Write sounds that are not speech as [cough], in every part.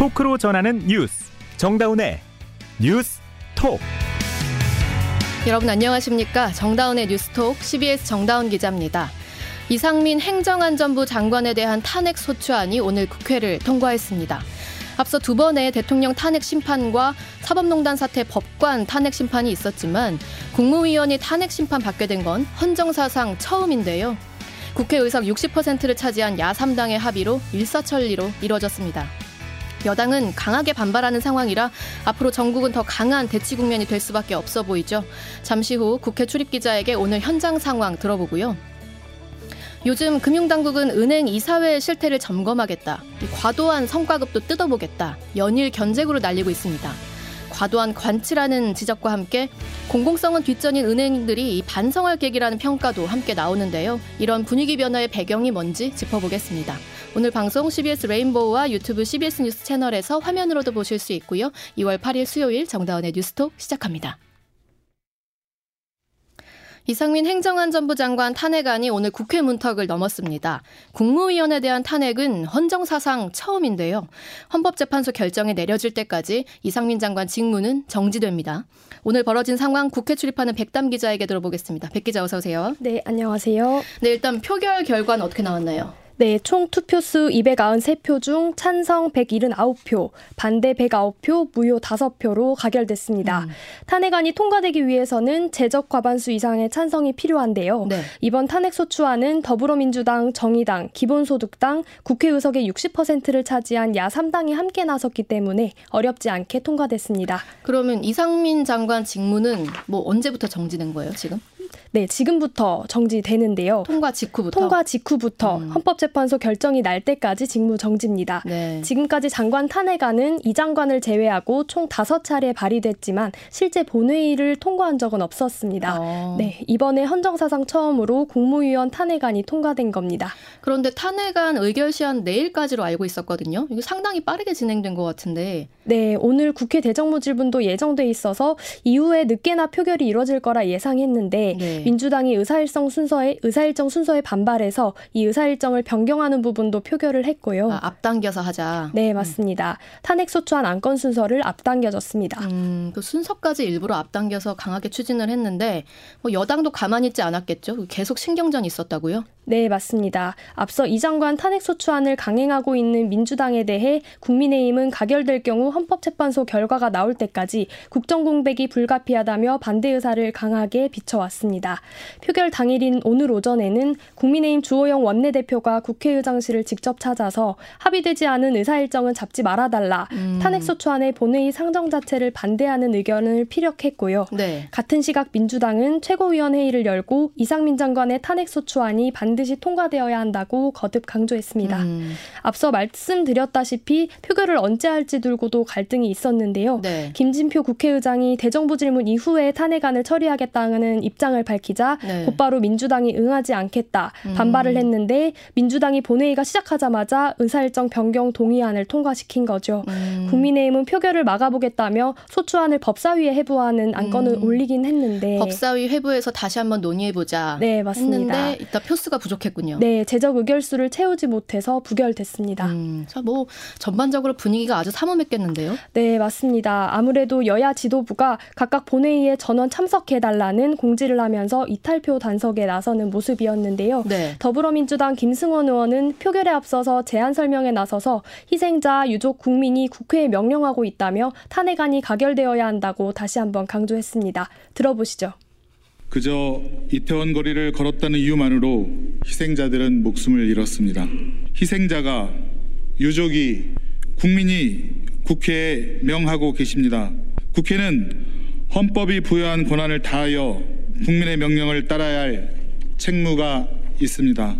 토크로 전하는 뉴스 정다운의 뉴스 톡 여러분 안녕하십니까 정다운의 뉴스톡 CBS 정다운 기자입니다. 이상민 행정안전부 장관에 대한 탄핵 소추안이 오늘 국회를 통과했습니다. 앞서 두 번의 대통령 탄핵 심판과 사법농단 사태 법관 탄핵 심판이 있었지만 국무위원이 탄핵 심판 받게 된 건 헌정사상 처음인데요. 국회 의석 60%를 차지한 야3당의 합의로 일사천리로 이뤄졌습니다. 여당은 강하게 반발하는 상황이라 앞으로 전국은 더 강한 대치 국면이 될 수밖에 없어 보이죠. 잠시 후 국회 출입 기자에게 오늘 현장 상황 들어보고요. 요즘 금융당국은 은행 이사회 실태를 점검하겠다. 과도한 성과급도 뜯어보겠다. 연일 견제구로 날리고 있습니다. 과도한 관치라는 지적과 함께 공공성은 뒷전인 은행들이 반성할 계기라는 평가도 함께 나오는데요. 이런 분위기 변화의 배경이 뭔지 짚어보겠습니다. 오늘 방송 CBS 레인보우와 유튜브 CBS 뉴스 채널에서 화면으로도 보실 수 있고요. 2월 8일 수요일 정다운의 뉴스톡 시작합니다. 이상민 행정안전부 장관 탄핵안이 오늘 국회 문턱을 넘었습니다. 국무위원에 대한 탄핵은 헌정사상 처음인데요. 헌법재판소 결정이 내려질 때까지 이상민 장관 직무는 정지됩니다. 오늘 벌어진 상황 국회 출입하는 백담 기자에게 들어보겠습니다. 백 기자 어서 오세요. 네, 안녕하세요. 네, 일단 표결 결과는 어떻게 나왔나요? 네, 총 투표수 293표 중 찬성 179표, 반대 109표, 무효 5표로 가결됐습니다. 음. 탄핵안이 통과되기 위해서는 제적 과반수 이상의 찬성이 필요한데요. 네. 이번 탄핵소추안은 더불어민주당, 정의당, 기본소득당, 국회의석의 60%를 차지한 야3당이 함께 나섰기 때문에 어렵지 않게 통과됐습니다. 그러면 이상민 장관 직무는 뭐 언제부터 정지된 거예요, 지금? 네, 지금부터 정지되는데요. 통과 직후부터. 통과 직후부터 음. 헌법재판소 결정이 날 때까지 직무 정지입니다. 네. 지금까지 장관 탄핵안은 이 장관을 제외하고 총 다섯 차례 발의됐지만 실제 본회의를 통과한 적은 없었습니다. 어. 네, 이번에 헌정사상 처음으로 국무위원 탄핵안이 통과된 겁니다. 그런데 탄핵안 의결 시한 내일까지로 알고 있었거든요. 이거 상당히 빠르게 진행된 것 같은데. 네, 오늘 국회 대정부질문도 예정돼 있어서 이후에 늦게나 표결이 이뤄질 거라 예상했는데 네. 민주당이 의사일정 순서에 의사일정 순서에 반발해서 이 의사일정을 변경하는 부분도 표결을 했고요. 아, 앞당겨서 하자. 네, 맞습니다. 음. 탄핵 소추안 안건 순서를 앞당겨졌습니다. 음, 그 순서까지 일부러 앞당겨서 강하게 추진을 했는데 뭐 여당도 가만히 있지 않았겠죠. 계속 신경전이 있었다고요? 네, 맞습니다. 앞서 이 장관 탄핵 소추안을 강행하고 있는 민주당에 대해 국민의힘은 가결될 경우 헌법재판소 결과가 나올 때까지 국정 공백이 불가피하다며 반대 의사를 강하게 비춰왔습니다. 표결 당일인 오늘 오전에는 국민의힘 주호영 원내대표가 국회의장실을 직접 찾아서 합의되지 않은 의사 일정은 잡지 말아달라 음. 탄핵소추안의 본회의 상정 자체를 반대하는 의견을 피력했고요. 네. 같은 시각 민주당은 최고위원회의를 열고 이상민 장관의 탄핵소추안이 반드시 통과되어야 한다고 거듭 강조했습니다. 음. 앞서 말씀드렸다시피 표결을 언제 할지 들고도 갈등이 있었는데요. 네. 김진표 국회의장이 대정부 질문 이후에 탄핵안을 처리하겠다는 입장을 밝히자 네. 곧바로 민주당이 응하지 않겠다 음. 반발을 했는데 민주당이 본회의가 시작하자마자 의사일정 변경 동의안을 통과시킨 거죠. 음. 국민의힘은 표결을 막아보겠다며 소추안을 법사위에 해부하는 안건을 음. 올리긴 했는데 법사위 회부해서 다시 한번 논의해보자. 네 맞습니다. 했는데 이따 표수가 부족했군요. 네, 제적 의결수를 채우지 못해서 부결됐습니다. 음, 자, 뭐 전반적으로 분위기가 아주 삼엄했겠는데요. 네, 맞습니다. 아무래도 여야 지도부가 각각 본회의에 전원 참석해달라는 공지를 하면 서 이탈표 단속에 나서는 모습이었는데요. 네. 더불어민주당 김승원 의원은 표결에 앞서서 제안 설명에 나서서 희생자 유족 국민이 국회에 명령하고 있다며 탄핵안이 가결되어야 한다고 다시 한번 강조했습니다. 들어보시죠. 그저 이태원 거리를 걸었다는 이유만으로 희생자들은 목숨을 잃었습니다. 희생자가 유족이 국민이 국회에 명하고 계십니다. 국회는 헌법이 부여한 권한을 다하여 국민의 명령을 따라야 할 책무가 있습니다.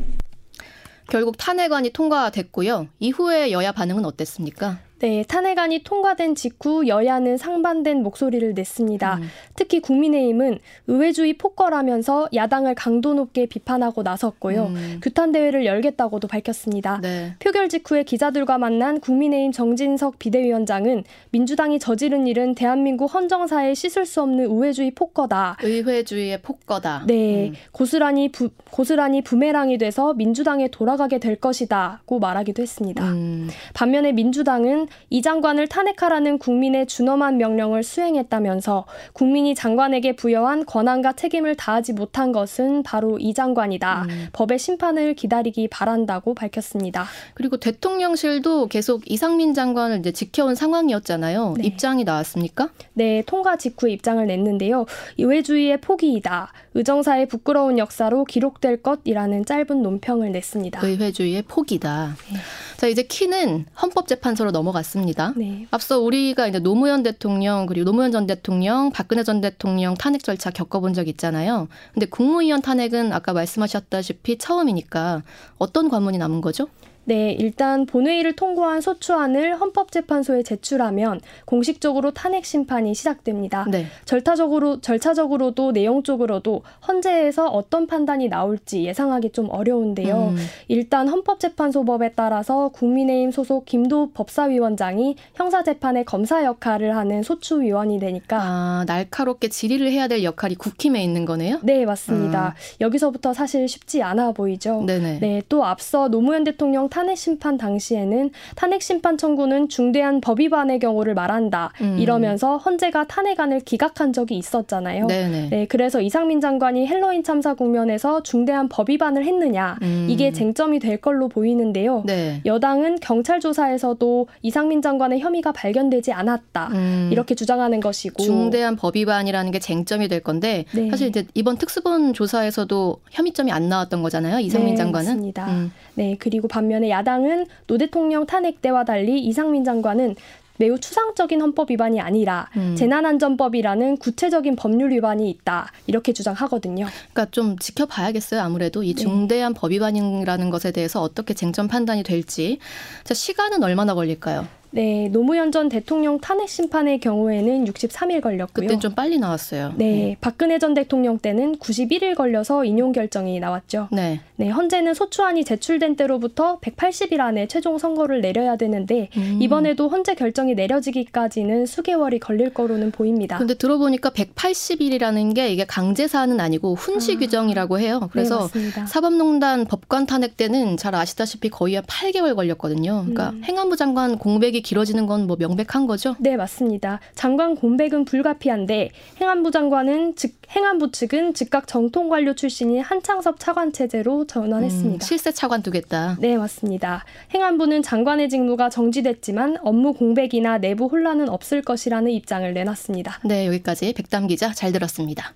결국 탄핵안이 통과됐고요. 이후에 여야 반응은 어땠습니까? 네, 탄핵안이 통과된 직후 여야는 상반된 목소리를 냈습니다. 음. 특히 국민의힘은 의회주의 폭거라면서 야당을 강도 높게 비판하고 나섰고요. 음. 규탄 대회를 열겠다고도 밝혔습니다. 네. 표결 직후에 기자들과 만난 국민의힘 정진석 비대위원장은 민주당이 저지른 일은 대한민국 헌정사에 씻을 수 없는 의회주의 폭거다. 의회주의의 폭거다. 네, 음. 고스란히 부, 고스란히 부메랑이 돼서 민주당에 돌아가게 될 것이다고 말하기도 했습니다. 음. 반면에 민주당은 이 장관을 탄핵하라는 국민의 준엄한 명령을 수행했다면서 국민이 장관에게 부여한 권한과 책임을 다하지 못한 것은 바로 이 장관이다. 음. 법의 심판을 기다리기 바란다고 밝혔습니다. 그리고 대통령실도 계속 이상민 장관을 이제 지켜온 상황이었잖아요. 네. 입장이 나왔습니까? 네, 통과 직후 입장을 냈는데요. 의회주의의 포기이다. 의정사의 부끄러운 역사로 기록될 것이라는 짧은 논평을 냈습니다. 의회주의의 포기다. 네. 자, 이제 키는 헌법재판소로 넘어갔습니다. 네. 앞서 우리가 이제 노무현 대통령 그리고 노무현 전 대통령, 박근혜 전 대통령 탄핵 절차 겪어본 적 있잖아요. 근데 국무위원 탄핵은 아까 말씀하셨다시피 처음이니까 어떤 관문이 남은 거죠? 네, 일단 본회의를 통과한 소추안을 헌법재판소에 제출하면 공식적으로 탄핵 심판이 시작됩니다. 네. 절차적으로 절차적으로도 내용적으로도 헌재에서 어떤 판단이 나올지 예상하기 좀 어려운데요. 음. 일단 헌법재판소법에 따라서 국민의힘 소속 김도읍 법사위원장이 형사재판의 검사 역할을 하는 소추위원이 되니까 아, 날카롭게 질의를 해야 될 역할이 국힘에 있는 거네요? 네, 맞습니다. 음. 여기서부터 사실 쉽지 않아 보이죠. 네네. 네, 또 앞서 노무현 대통령 탄핵 심판 당시에는 탄핵 심판 청구는 중대한 법 위반의 경우를 말한다. 음. 이러면서 헌재가 탄핵안을 기각한 적이 있었잖아요. 네네. 네, 그래서 이상민 장관이 핼러윈 참사 국면에서 중대한 법 위반을 했느냐 음. 이게 쟁점이 될 걸로 보이는데요. 네. 여당은 경찰 조사에서도 이상민 장관의 혐의가 발견되지 않았다 음. 이렇게 주장하는 것이고 중대한 법 위반이라는 게 쟁점이 될 건데 네. 사실 이제 이번 특수본 조사에서도 혐의점이 안 나왔던 거잖아요. 이상민 네, 장관은. 맞습니다. 음. 네 그리고 반면 반면에 야당은 노 대통령 탄핵 때와 달리 이상민 장관은 매우 추상적인 헌법 위반이 아니라 음. 재난안전법이라는 구체적인 법률 위반이 있다 이렇게 주장하거든요. 그러니까 좀 지켜봐야겠어요. 아무래도 이 네. 중대한 네. 법 위반이라는 것에 대해서 어떻게 쟁점 판단이 될지. 자 시간은 얼마나 걸릴까요? 네, 노무현 전 대통령 탄핵 심판의 경우에는 63일 걸렸고요. 그때 좀 빨리 나왔어요. 네, 네, 박근혜 전 대통령 때는 91일 걸려서 인용 결정이 나왔죠. 네. 네, 헌재는 소추안이 제출된 때로부터 180일 안에 최종 선거를 내려야 되는데 음. 이번에도 헌재 결정이 내려지기까지는 수개월이 걸릴 거로는 보입니다. 근데 들어보니까 180일이라는 게 이게 강제 사안은 아니고 훈시 아. 규정이라고 해요. 그래서 네, 사법농단 법관 탄핵 때는 잘 아시다시피 거의 한 8개월 걸렸거든요. 그러니까 음. 행안부 장관 공백이 길어지는 건 뭐 명백한 거죠? 네, 맞습니다. 장관 공백은 불가피한데 행안부 장관은 즉 행안부 측은 즉각 정통 관료 출신인 한창섭 차관 체제로 전환했습니다. 음, 실세 차관 두겠다. 네, 맞습니다. 행안부는 장관의 직무가 정지됐지만 업무 공백이나 내부 혼란은 없을 것이라는 입장을 내놨습니다. 네, 여기까지 백담 기자 잘 들었습니다.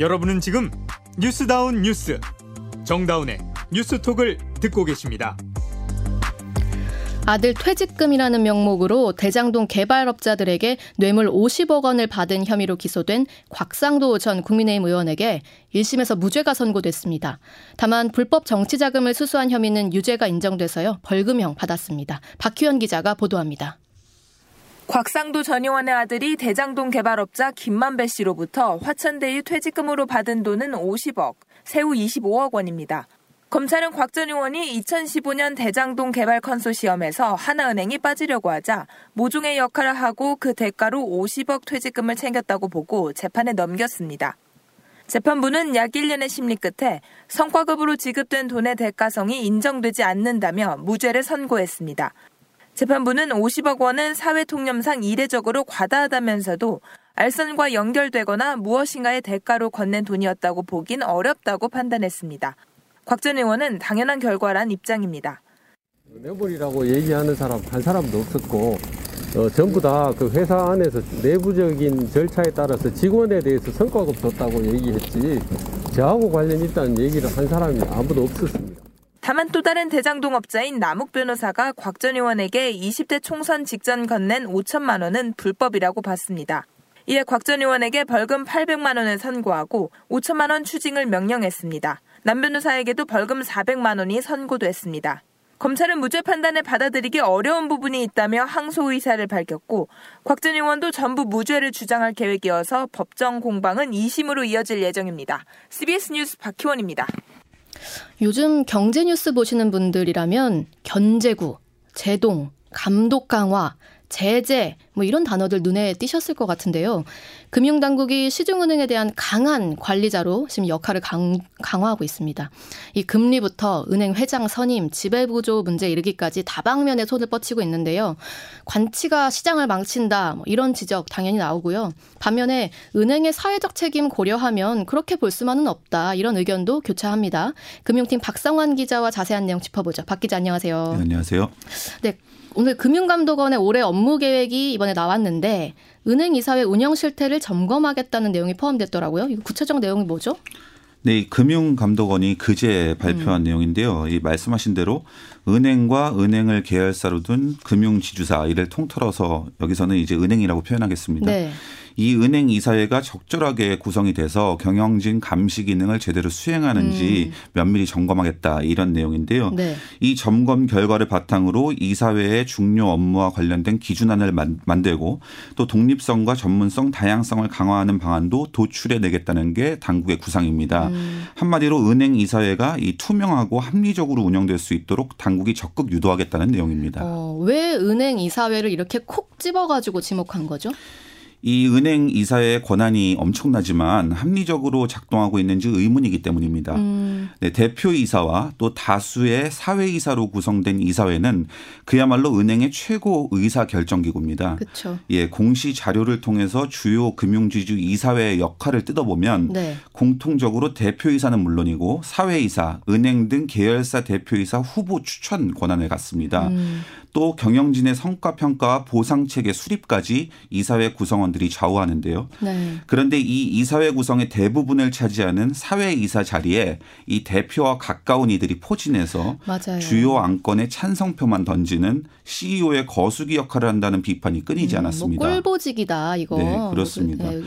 여러분은 지금 뉴스다운 뉴스 정다운의 뉴스톡을 듣고 계십니다. 아들 퇴직금이라는 명목으로 대장동 개발업자들에게 뇌물 50억 원을 받은 혐의로 기소된 곽상도 전 국민의힘 의원에게 1심에서 무죄가 선고됐습니다. 다만 불법 정치 자금을 수수한 혐의는 유죄가 인정돼서요. 벌금형 받았습니다. 박희연 기자가 보도합니다. 곽상도 전 의원의 아들이 대장동 개발업자 김만배 씨로부터 화천대유 퇴직금으로 받은 돈은 50억, 세후 25억 원입니다. 검찰은 곽 전 의원이 2015년 대장동 개발 컨소시엄에서 하나은행이 빠지려고 하자 모종의 역할을 하고 그 대가로 50억 퇴직금을 챙겼다고 보고 재판에 넘겼습니다. 재판부는 약 1년의 심리 끝에 성과급으로 지급된 돈의 대가성이 인정되지 않는다며 무죄를 선고했습니다. 재판부는 50억 원은 사회통념상 이례적으로 과다하다면서도 알선과 연결되거나 무엇인가의 대가로 건넨 돈이었다고 보긴 어렵다고 판단했습니다. 곽 전 의원은 당연한 결과란 입장입니다. 뇌물이라고 얘기하는 사람 한 사람도 없었고 어, 전부 다 그 회사 안에서 내부적인 절차에 따라서 직원에 대해서 성과급 줬다고 얘기했지 저하고 관련 있다는 얘기를 한 사람이 아무도 없었습니다. 다만 또 다른 대장동 업자인 남욱 변호사가 곽 전 의원에게 20대 총선 직전 건넨 5천만 원은 불법이라고 봤습니다. 이에 곽 전 의원에게 벌금 800만 원을 선고하고 5천만 원 추징을 명령했습니다. 남 변호사에게도 벌금 400만 원이 선고됐습니다. 검찰은 무죄 판단을 받아들이기 어려운 부분이 있다며 항소 의사를 밝혔고 곽전 의원도 전부 무죄를 주장할 계획이어서 법정 공방은 2심으로 이어질 예정입니다. CBS 뉴스 박희원입니다. 요즘 경제 뉴스 보시는 분들이라면 견제구, 제동, 감독 강화, 제재 뭐 이런 단어들 눈에 띄셨을 것 같은데요. 금융당국이 시중은행에 대한 강한 관리자로 지금 역할을 강, 강화하고 있습니다. 이 금리부터 은행 회장 선임, 지배구조 문제 이르기까지 다방면에 손을 뻗치고 있는데요. 관치가 시장을 망친다 뭐 이런 지적 당연히 나오고요. 반면에 은행의 사회적 책임 고려하면 그렇게 볼 수만은 없다 이런 의견도 교차합니다. 금융팀 박성환 기자와 자세한 내용 짚어보죠. 박 기자 안녕하세요. 네, 안녕하세요. 네, 오늘 금융감독원의 올해 업무 계획이 이번에 나왔는데 은행 이사회 운영 실태를 점검하겠다는 내용이 포함됐더라고요. 이거 구체적 내용이 뭐죠? 네, 금융감독원이 그제 발표한 음. 내용인데요. 이 말씀하신 대로 은행과 은행을 계열사로 둔 금융지주사 이를 통틀어서 여기서는 이제 은행이라고 표현하겠습니다. 네. 이 은행 이사회가 적절하게 구성이 돼서 경영진 감시 기능을 제대로 수행하는지 음. 면밀히 점검하겠다 이런 내용인데요. 네. 이 점검 결과를 바탕으로 이사회의 중요 업무와 관련된 기준안을 만들고 또 독립성과 전문성, 다양성을 강화하는 방안도 도출해 내겠다는 게 당국의 구상입니다. 음. 한마디로 은행 이사회가 이 투명하고 합리적으로 운영될 수 있도록 당국이 적극 유도하겠다는 내용입니다. 어, 왜 은행 이사회를 이렇게 콕 집어가지고 지목한 거죠? 이 은행 이사의 권한이 엄청나지만 합리적으로 작동하고 있는지 의문이기 때문입니다. 음. 네, 대표 이사와 또 다수의 사회 이사로 구성된 이사회는 그야말로 은행의 최고 의사 결정 기구입니다. 그렇죠. 예, 공시 자료를 통해서 주요 금융지주 이사회의 역할을 뜯어보면 네. 공통적으로 대표 이사는 물론이고 사회 이사, 은행 등 계열사 대표 이사 후보 추천 권한을 갖습니다. 음. 또 경영진의 성과 평가와 보상 체계 수립까지 이사회 구성원들이 좌우하는데요. 네. 그런데 이 이사회 구성의 대부분을 차지하는 사회 이사 자리에 이 대표와 가까운 이들이 포진해서 맞아요. 주요 안건에 찬성표만 던지는 CEO의 거수기 역할을 한다는 비판이 끊이지 음, 뭐 않았습니다. 뭐 꼴보직이다 이거. 네, 그렇습니다. 네,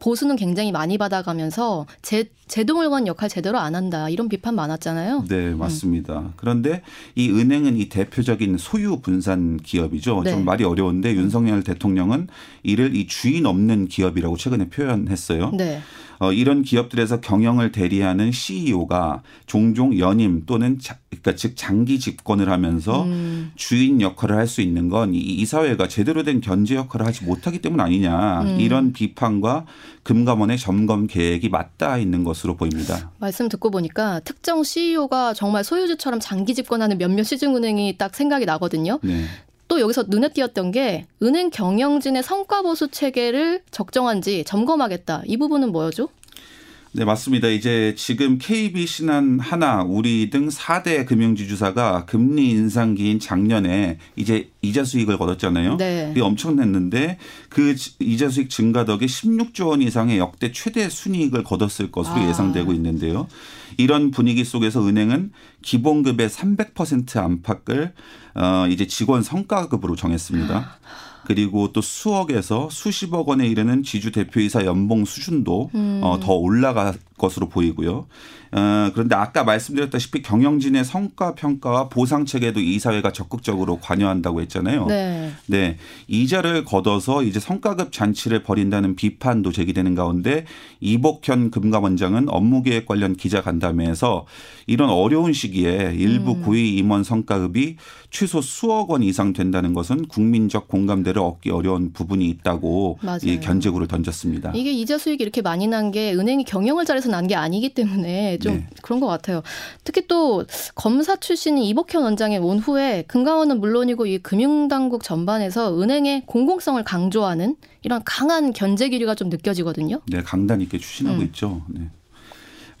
보수는 굉장히 많이 받아가면서 제 제동을건 역할 제대로 안 한다 이런 비판 많았잖아요. 네, 맞습니다. 음. 그런데 이 은행은 이 대표적인 소유 분산 기업이죠. 네. 좀 말이 어려운데 윤석열 대통령은 이를 이 주인 없는 기업이라고 최근에 표현했어요. 네. 어, 이런 기업들에서 경영을 대리하는 CEO가 종종 연임 또는 자, 그러니까 즉 장기 집권을 하면서 음. 주인 역할을 할 수 있는 건 이 이사회가 제대로 된 견제 역할을 하지 못하기 때문 아니냐 음. 이런 비판과 금감원의 점검 계획이 맞닿아 있는 것으로 보입니다. 말씀 듣고 보니까 특정 CEO가 정말 소유주처럼 장기 집권하는 몇몇 시중은행이 딱 생각이 나거든요. 네. 또 여기서 눈에 띄었던 게 은행 경영진의 성과 보수 체계를 적정한지 점검하겠다. 이 부분은 뭐였죠? 네, 맞습니다. 이제 지금 KB, 신한, 하나, 우리 등 4대 금융지주사가 금리 인상기인 작년에 이제 이자 수익을 거뒀잖아요. 네. 이게 엄청났는데 그 이자 수익 증가 덕에 16조 원 이상의 역대 최대 순이익을 거뒀을 것으로 아. 예상되고 있는데요. 이런 분위기 속에서 은행은 기본급의 300% 안팎을 어 이제 직원 성과급으로 정했습니다. [laughs] 그리고 또 수억에서 수십억 원에 이르는 지주 대표이사 연봉 수준도 음. 어, 더 올라갈 것으로 보이고요. 어, 그런데 아까 말씀드렸다시피 경영진의 성과 평가와 보상 체계도 이사회가 적극적으로 관여한다고 했잖아요. 네. 네. 이자를 걷어서 이제 성과급 잔치를 벌인다는 비판도 제기되는 가운데 이복현 금감원장은 업무계획 관련 기자 간담회에서 이런 어려운 시기에 일부 음. 고위 임원 성과급이 최소 수억 원 이상 된다는 것은 국민적 공감대를 얻기 어려운 부분이 있다고 이 견제구를 던졌습니다. 이게 이자 수익이 이렇게 많이 난 게 은행이 경영을 잘해서 난 게 아니기 때문에 좀 네. 그런 것 같아요. 특히 또 검사 출신인 이복현 원장의 온 후에 금감원은 물론이고 이 금융당국 전반에서 은행의 공공성을 강조하는 이런 강한 견제 기류가 좀 느껴지거든요. 네, 강단 있게 추진하고 음. 있죠. 네.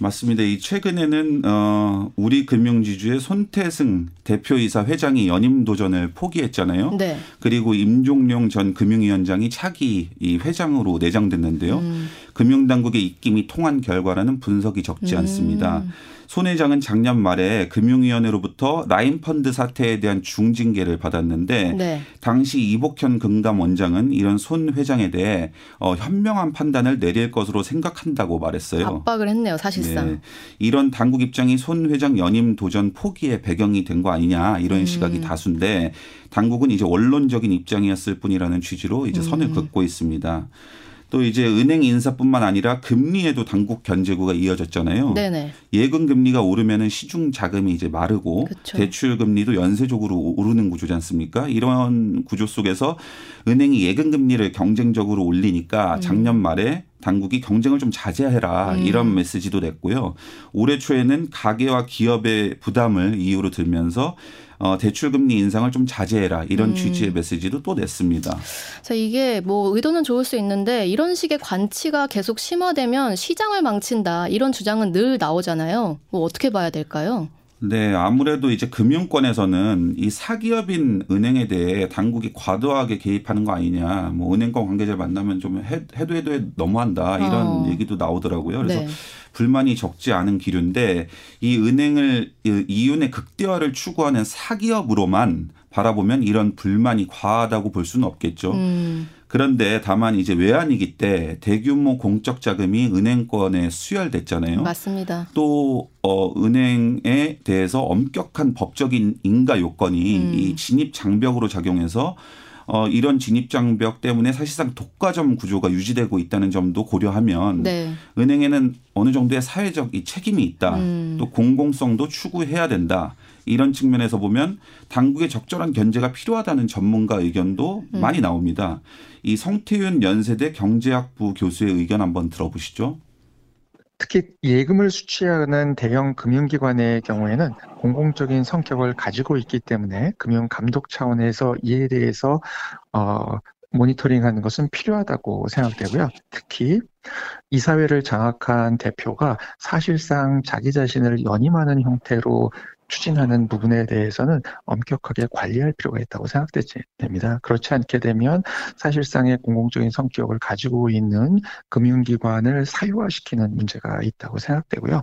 맞습니다. 이 최근에는 어 우리 금융지주의 손태승 대표이사 회장이 연임 도전을 포기했잖아요. 네. 그리고 임종용 전 금융위원장이 차기 이 회장으로 내장됐는데요. 음. 금융당국의 입김이 통한 결과라는 분석이 적지 음. 않습니다. 손 회장은 작년 말에 금융위원회로부터 라인펀드 사태에 대한 중징계를 받았는데 네. 당시 이복현 금감 원장은 이런 손 회장에 대해 어, 현명한 판단을 내릴 것으로 생각한다고 말했어요. 압박을 했네요, 사실상. 네. 이런 당국 입장이 손 회장 연임 도전 포기의 배경이 된 거 아니냐 이런 음. 시각이 다수인데 당국은 이제 원론적인 입장이었을 뿐이라는 취지로 이제 선을 음. 긋고 있습니다. 또 이제 은행 인사뿐만 아니라 금리에도 당국 견제구가 이어졌잖아요. 네네. 예금 금리가 오르면은 시중 자금이 이제 마르고 그쵸. 대출 금리도 연쇄적으로 오르는 구조지 않습니까? 이런 구조 속에서 은행이 예금 금리를 경쟁적으로 올리니까 음. 작년 말에 당국이 경쟁을 좀 자제해라 음. 이런 메시지도 냈고요. 올해 초에는 가계와 기업의 부담을 이유로 들면서 어, 대출 금리 인상을 좀 자제해라 이런 음. 취지의 메시지도 또 냈습니다. 자 이게 뭐 의도는 좋을 수 있는데 이런 식의 관치가 계속 심화되면 시장을 망친다 이런 주장은 늘 나오잖아요. 뭐 어떻게 봐야 될까요? 네, 아무래도 이제 금융권에서는 이 사기업인 은행에 대해 당국이 과도하게 개입하는 거 아니냐, 뭐 은행권 관계자를 만나면 좀 해, 도 해도 너무한다 이런 어. 얘기도 나오더라고요. 그래서 네. 불만이 적지 않은 기류인데 이 은행을 이윤의 극대화를 추구하는 사기업으로만 바라보면 이런 불만이 과하다고 볼 수는 없겠죠. 음. 그런데 다만 이제 외환위기 때 대규모 공적 자금이 은행권에 수혈됐잖아요. 맞습니다. 또 어, 은행에 대해서 엄격한 법적인 인가 요건이 음. 이 진입 장벽으로 작용해서 어, 이런 진입 장벽 때문에 사실상 독과점 구조가 유지되고 있다는 점도 고려하면 네. 은행에는 어느 정도의 사회적 이 책임이 있다. 음. 또 공공성도 추구해야 된다. 이런 측면에서 보면 당국의 적절한 견제가 필요하다는 전문가 의견도 음. 많이 나옵니다. 이 성태윤 연세대 경제학부 교수의 의견 한번 들어보시죠. 특히 예금을 수취하는 대형 금융기관의 경우에는 공공적인 성격을 가지고 있기 때문에 금융 감독 차원에서 이에 대해서 어, 모니터링하는 것은 필요하다고 생각되고요. 특히 이사회를 장악한 대표가 사실상 자기 자신을 연임하는 형태로 추진하는 부분에 대해서는 엄격하게 관리할 필요가 있다고 생각됩니다. 그렇지 않게 되면 사실상의 공공적인 성격을 가지고 있는 금융기관을 사유화시키는 문제가 있다고 생각되고요.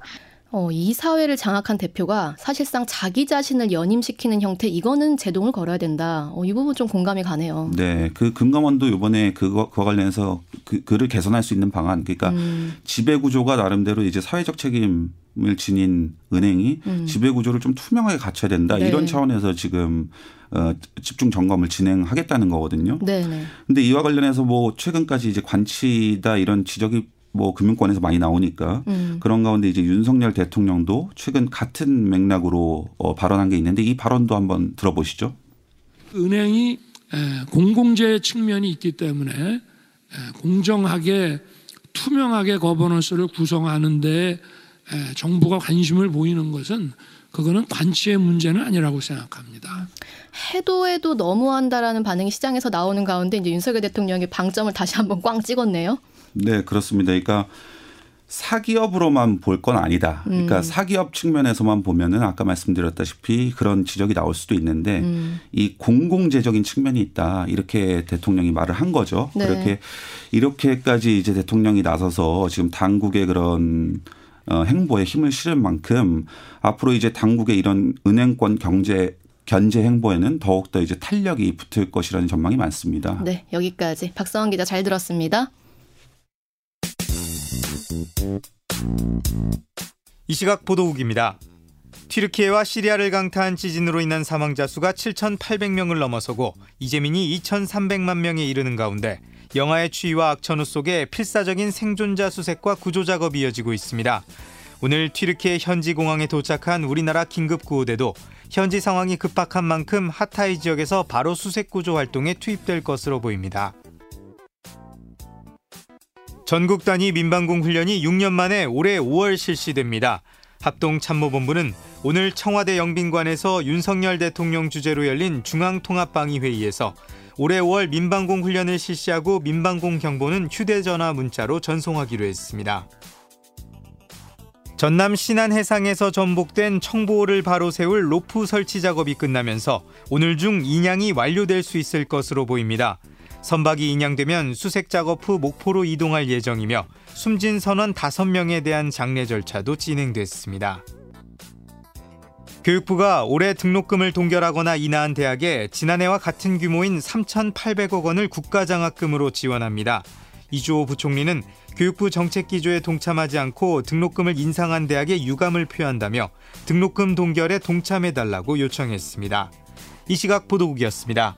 어, 이 사회를 장악한 대표가 사실상 자기 자신을 연임시키는 형태 이거는 제동을 걸어야 된다. 어, 이 부분 좀 공감이 가네요. 네, 그 금감원도 이번에 그거 그와 관련해서 그 그를 개선할 수 있는 방안, 그러니까 음. 지배 구조가 나름대로 이제 사회적 책임 을 지닌 은행이 음. 지배 구조를 좀 투명하게 갖춰야 된다. 네. 이런 차원에서 지금 어, 집중 점검을 진행하겠다는 거거든요. 네. 네. 근데 이와 관련해서 뭐 최근까지 이제 관치다 이런 지적이 뭐 금융권에서 많이 나오니까 음. 그런 가운데 이제 윤석열 대통령도 최근 같은 맥락으로 어, 발언한 게 있는데 이 발언도 한번 들어보시죠. 은행이 공공재 측면이 있기 때문에 공정하게 투명하게 거버넌스를 구성하는데 정부가 관심을 보이는 것은 그거는 관치의 문제는 아니라고 생각합니다. 해도 해도 너무한다라는 반응이 시장에서 나오는 가운데 이제 윤석열 대통령이 방점을 다시 한번 꽝 찍었네요. 네, 그렇습니다. 그러니까 사기업으로만 볼 건 아니다. 그러니까 음. 사기업 측면에서만 보면은 아까 말씀드렸다시피 그런 지적이 나올 수도 있는데 음. 이 공공재적인 측면이 있다. 이렇게 대통령이 말을 한 거죠. 네. 그렇게 이렇게까지 이제 대통령이 나서서 지금 당국의 그런 어, 행보에 힘을 실은 만큼 앞으로 이제 당국의 이런 은행권 경제 견제 행보에는 더욱더 이제 탄력이 붙을 것이라는 전망이 많습니다. 네, 여기까지 박성원 기자 잘 들었습니다. 이 시각 보도국입니다. 튀르키예와 시리아를 강타한 지진으로 인한 사망자 수가 7,800명을 넘어서고 이재민이 2,300만 명에 이르는 가운데 영하의 추위와 악천후 속에 필사적인 생존자 수색과 구조 작업이 이어지고 있습니다. 오늘 튀르키예 현지 공항에 도착한 우리나라 긴급 구호대도 현지 상황이 급박한 만큼 하타이 지역에서 바로 수색 구조 활동에 투입될 것으로 보입니다. 전국 단위 민방공 훈련이 6년 만에 올해 5월 실시됩니다. 합동 참모본부는 오늘 청와대 영빈관에서 윤석열 대통령 주재로 열린 중앙통합방위회의에서 올해 5월 민방공 훈련을 실시하고 민방공 경보는 휴대전화 문자로 전송하기로 했습니다. 전남 신안 해상에서 전복된 청보호를 바로 세울 로프 설치 작업이 끝나면서 오늘 중 인양이 완료될 수 있을 것으로 보입니다. 선박이 인양되면 수색 작업 후 목포로 이동할 예정이며 숨진 선원 5명에 대한 장례 절차도 진행됐습니다. 교육부가 올해 등록금을 동결하거나 인하한 대학에 지난해와 같은 규모인 3,800억 원을 국가장학금으로 지원합니다. 이주호 부총리는 교육부 정책 기조에 동참하지 않고 등록금을 인상한 대학에 유감을 표한다며 등록금 동결에 동참해달라고 요청했습니다. 이 시각 보도국이었습니다.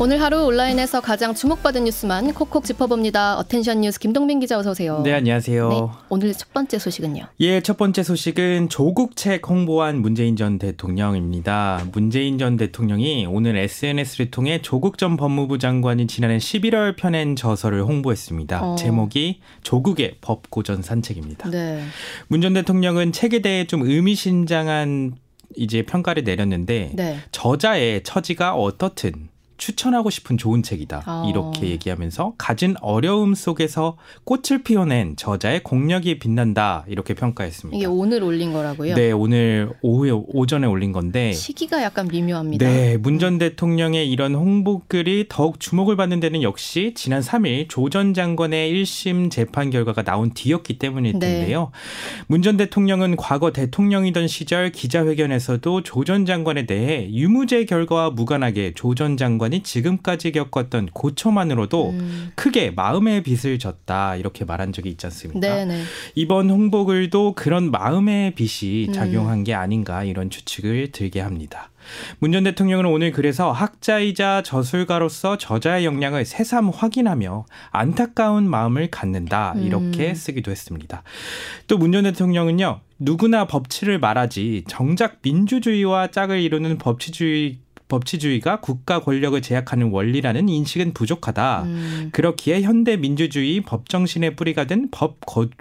오늘 하루 온라인에서 가장 주목받은 뉴스만 콕콕 짚어봅니다. 어텐션 뉴스 김동빈 기자 어서 오세요. 네, 안녕하세요. 네, 오늘 첫 번째 소식은요. 예, 첫 번째 소식은 조국 책 홍보한 문재인 전 대통령입니다. 문재인 전 대통령이 오늘 SNS를 통해 조국 전 법무부 장관이 지난해 11월 펴낸 저서를 홍보했습니다. 어. 제목이 조국의 법고전 산책입니다. 네. 문 전 대통령은 책에 대해 좀 의미심장한 이제 평가를 내렸는데 네. 저자의 처지가 어떻든 추천하고 싶은 좋은 책이다. 어. 이렇게 얘기하면서 가진 어려움 속에서 꽃을 피워낸 저자의 공력이 빛난다. 이렇게 평가했습니다. 이게 오늘 올린 거라고요? 네, 오늘 오후에 오전에 올린 건데 시기가 약간 미묘합니다. 네, 문전 대통령의 이런 홍보글이 더욱 주목을 받는 데는 역시 지난 3일 조 전 장관의 1심 재판 결과가 나온 뒤였기 때문일 네. 텐데요. 네. 문전 대통령은 과거 대통령이던 시절 기자회견에서도 조 전 장관에 대해 유무죄 결과와 무관하게 조 전 장관이 장관이 지금까지 겪었던 고초만으로도 음. 크게 마음의 빚을 졌다 이렇게 말한 적이 있지 않습니까? 네네. 이번 홍보글도 그런 마음의 빚이 음. 작용한 음. 게 아닌가 이런 추측을 들게 합니다. 문전 대통령은 오늘 그래서 학자이자 저술가로서 저자의 역량을 새삼 확인하며 안타까운 마음을 갖는다 이렇게 음. 쓰기도 했습니다. 또 문 전 대통령은요 누구나 법치를 말하지 정작 민주주의와 짝을 이루는 법치주의 법치주의가 국가 권력을 제약하는 원리라는 인식은 부족하다. 음. 그렇기에 현대 민주주의 법정신의 뿌리가 된 법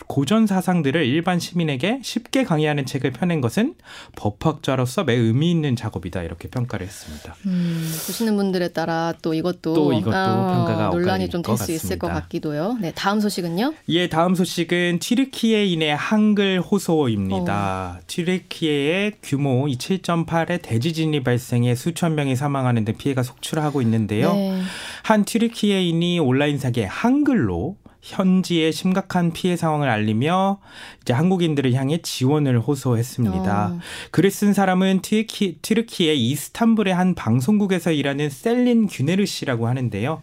고전 사상들을 일반 시민에게 쉽게 강의하는 책을 펴낸 것은 법학자로서 매우 의미 있는 작업이다. 이렇게 평가를 했습니다. 음, 보시는 분들에 따라 또 이것도 또 이것도 아, 평가가 논란이 좀 될 수 있을 것 같기도요. 네, 다음 소식은요? 예, 다음 소식은 튀르키예인의 한글 호소입니다. 어. 튀르키예의 규모 7.8의 대지진이 발생해 수천 명이 사망하는 등 피해가 속출하고 있는데요. 네. 한 튀르키예인이 온라인 사기에 한글로 현지의 심각한 피해 상황을 알리며 이제 한국인들을 향해 지원을 호소했습니다. 어. 글을 쓴 사람은 튀르키, 튀르키의 이스탄불의 한 방송국에서 일하는 셀린 규네르 씨라고 하는데요.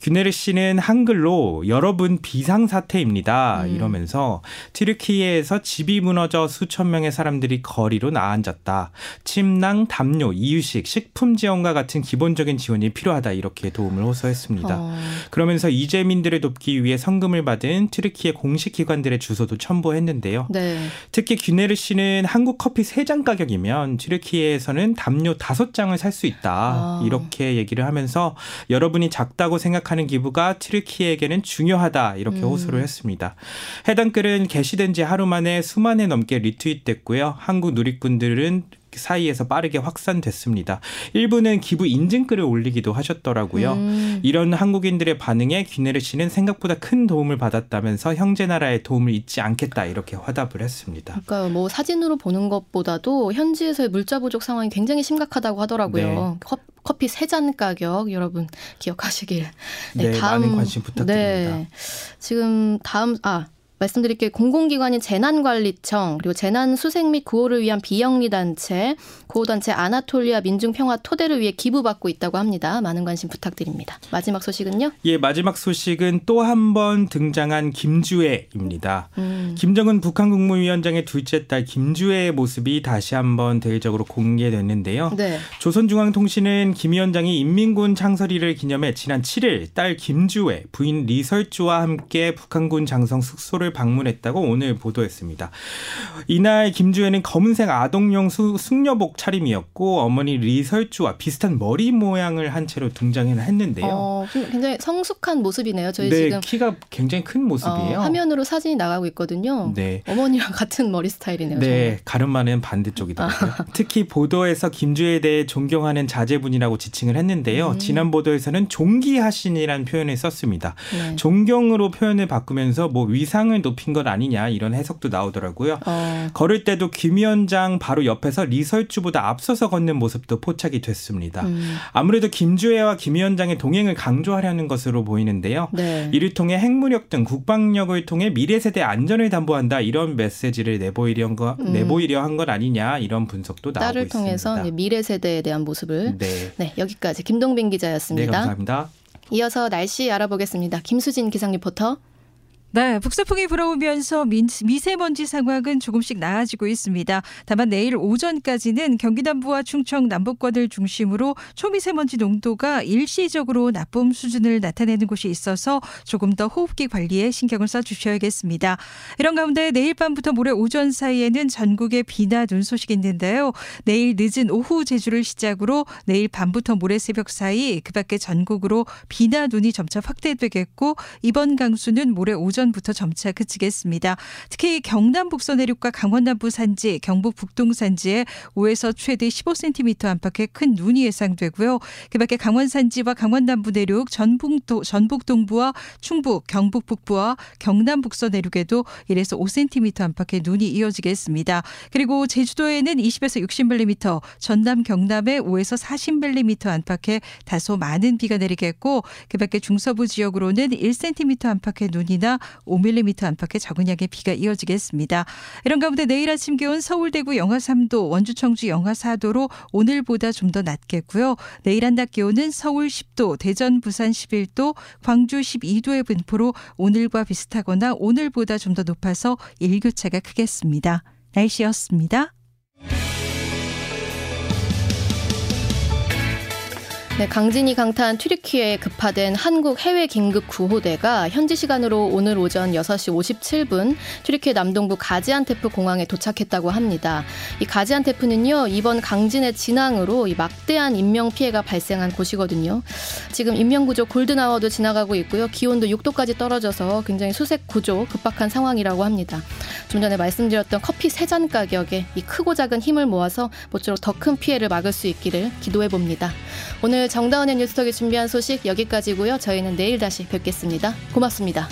규네르 씨는 한글로 여러분 비상사태입니다. 음. 이러면서 튀르키예에서 집이 무너져 수천 명의 사람들이 거리로 나앉았다. 침낭, 담요, 이유식, 식품 지원과 같은 기본적인 지원이 필요하다. 이렇게 도움을 호소했습니다. 어. 그러면서 이재민들을 돕기 위해 성 성금을 받은 튀르키예 공식 기관들의 주소도 첨부했는데요. 네. 특히 규네르 씨는 한국 커피 3잔 가격이면 튀르키예에서는 담요 5장을 살 수 있다. 아. 이렇게 얘기를 하면서 여러분이 작다고 생각하는 기부가 튀르키예에게는 중요하다. 이렇게 음. 호소를 했습니다. 해당 글은 게시된 지 하루 만에 수만에 넘게 리트윗됐고요. 한국 누리꾼들은 사이에서 빠르게 확산됐습니다. 일부는 기부 인증글을 올리기도 하셨더라고요. 음. 이런 한국인들의 반응에 귀네르 씨는 생각보다 큰 도움을 받았다면서 형제 나라의 도움을 잊지 않겠다 이렇게 화답을 했습니다. 그러니까 뭐 사진으로 보는 것보다도 현지에서의 물자 부족 상황이 굉장히 심각하다고 하더라고요. 네. 커피 세 잔 가격 여러분 기억하시길. 네, 네 다음 많은 관심 부탁드립니다. 네. 지금 다음 아 말씀드릴게요. 공공기관인 재난관리청 그리고 재난수색 및 구호를 위한 비영리단체 구호단체 아나톨리아 민중평화 토대를 위해 기부받고 있다고 합니다. 많은 관심 부탁드립니다. 마지막 소식은요? 예, 마지막 소식은 또 한 번 등장한 김주애입니다. 음. 김정은 북한 국무위원장의 둘째 딸 김주애의 모습이 다시 한번 대외적으로 공개됐는데요. 네. 조선중앙통신은 김 위원장이 인민군 창설일을 기념해 지난 7일 딸 김주애, 부인 리설주와 함께 북한군 장성 숙소를 방문했다고 오늘 보도했습니다. 이날 김주애는 검은색 아동용 수, 숙녀복 차림이었고 어머니 리설주와 비슷한 머리 모양을 한 채로 등장을 했는데요. 어, 굉장히 성숙한 모습이네요. 저희 네, 지금 키가 굉장히 큰 모습이에요. 어, 화면으로 사진이 나가고 있거든요. 네. 어머니와 같은 머리 스타일이네요. 네. 가르마는 반대쪽이더라고요. 아. 특히 보도에서 김주애에 대해 존경하는 자제분이라고 지칭을 했는데요. 음. 지난 보도에서는 존귀하신이라는 표현을 썼습니다. 네. 존경으로 표현을 바꾸면서 뭐 위상을 높인 것 아니냐 이런 해석도 나오더라고요. 어. 걸을 때도 김 위원장 바로 옆에서 리설주 보다 앞서서 걷는 모습도 포착이 됐습니다. 음. 아무래도 김주애와 김 위원장의 동행을 강조하려는 것으로 보이는데요. 네. 이를 통해 핵무력 등 국방력을 통해 미래 세대 안전을 담보한다 이런 메시지를 내보이려 거, 음. 내보이려 한 것 아니냐 이런 분석도 나오고 딸을 있습니다. 통해서 미래 세대에 대한 모습을 네. 네 여기까지 김동빈 기자였습니다. 네 감사합니다. 이어서 날씨 알아보겠습니다. 김수진 기상 리포터. 네, 북서풍이 불어오면서 미세먼지 상황은 조금씩 나아지고 있습니다. 다만 내일 오전까지는 경기 남부와 충청 남북권을 중심으로 초미세먼지 농도가 일시적으로 나쁨 수준을 나타내는 곳이 있어서 조금 더 호흡기 관리에 신경을 써 주셔야겠습니다. 이런 가운데 내일 밤부터 모레 오전 사이에는 전국에 비나 눈 소식이 있는데요. 내일 늦은 오후 제주를 시작으로 내일 밤부터 모레 새벽 사이 그 밖에 전국으로 비나 눈이 점차 확대되겠고 이번 강수는 모레 오전 오전부터 점차 그치겠습니다. 특히 경남 북서 내륙과 강원 남부 산지, 경북 북동 산지에 5에서 최대 15cm 안팎의 큰 눈이 예상되고요. 그밖에 강원 산지와 강원 남부 내륙, 전북 전북 동부와 충북, 경북 북부와 경남 북서 내륙에도 1에서 5cm 안팎의 눈이 이어지겠습니다. 그리고 제주도에는 20에서 60mm, 전남 경남에 5에서 40mm 안팎의 다소 많은 비가 내리겠고 그밖에 중서부 지역으로는 1cm 안팎의 눈이나 5mm 안팎의 적은 양의 비가 이어지겠습니다. 이런 가운데 내일 아침 기온 서울 대구 영하 3도, 원주 청주 영하 4도로 오늘보다 좀 더 낮겠고요. 내일 한낮 기온은 서울 10도, 대전 부산 11도, 광주 12도의 분포로 오늘과 비슷하거나 오늘보다 좀 더 높아서 일교차가 크겠습니다. 날씨였습니다. 네, 강진이 강타한 튀르키예에 급파된 한국 해외 긴급 구호대가 현지 시간으로 오늘 오전 6시 57분 튀르키예 남동부 가지안테프 공항에 도착했다고 합니다. 이 가지안테프는요 이번 강진의 진앙으로 이 막대한 인명 피해가 발생한 곳이거든요. 지금 인명 구조 골든아워도 지나가고 있고요. 기온도 6도까지 떨어져서 굉장히 수색 구조 급박한 상황이라고 합니다. 좀 전에 말씀드렸던 커피 세 잔 가격에 이 크고 작은 힘을 모아서 모쪼록 더 큰 피해를 막을 수 있기를 기도해 봅니다. 오늘 정다운의 뉴스톡이 준비한 소식 여기까지고요. 저희는 내일 다시 뵙겠습니다. 고맙습니다.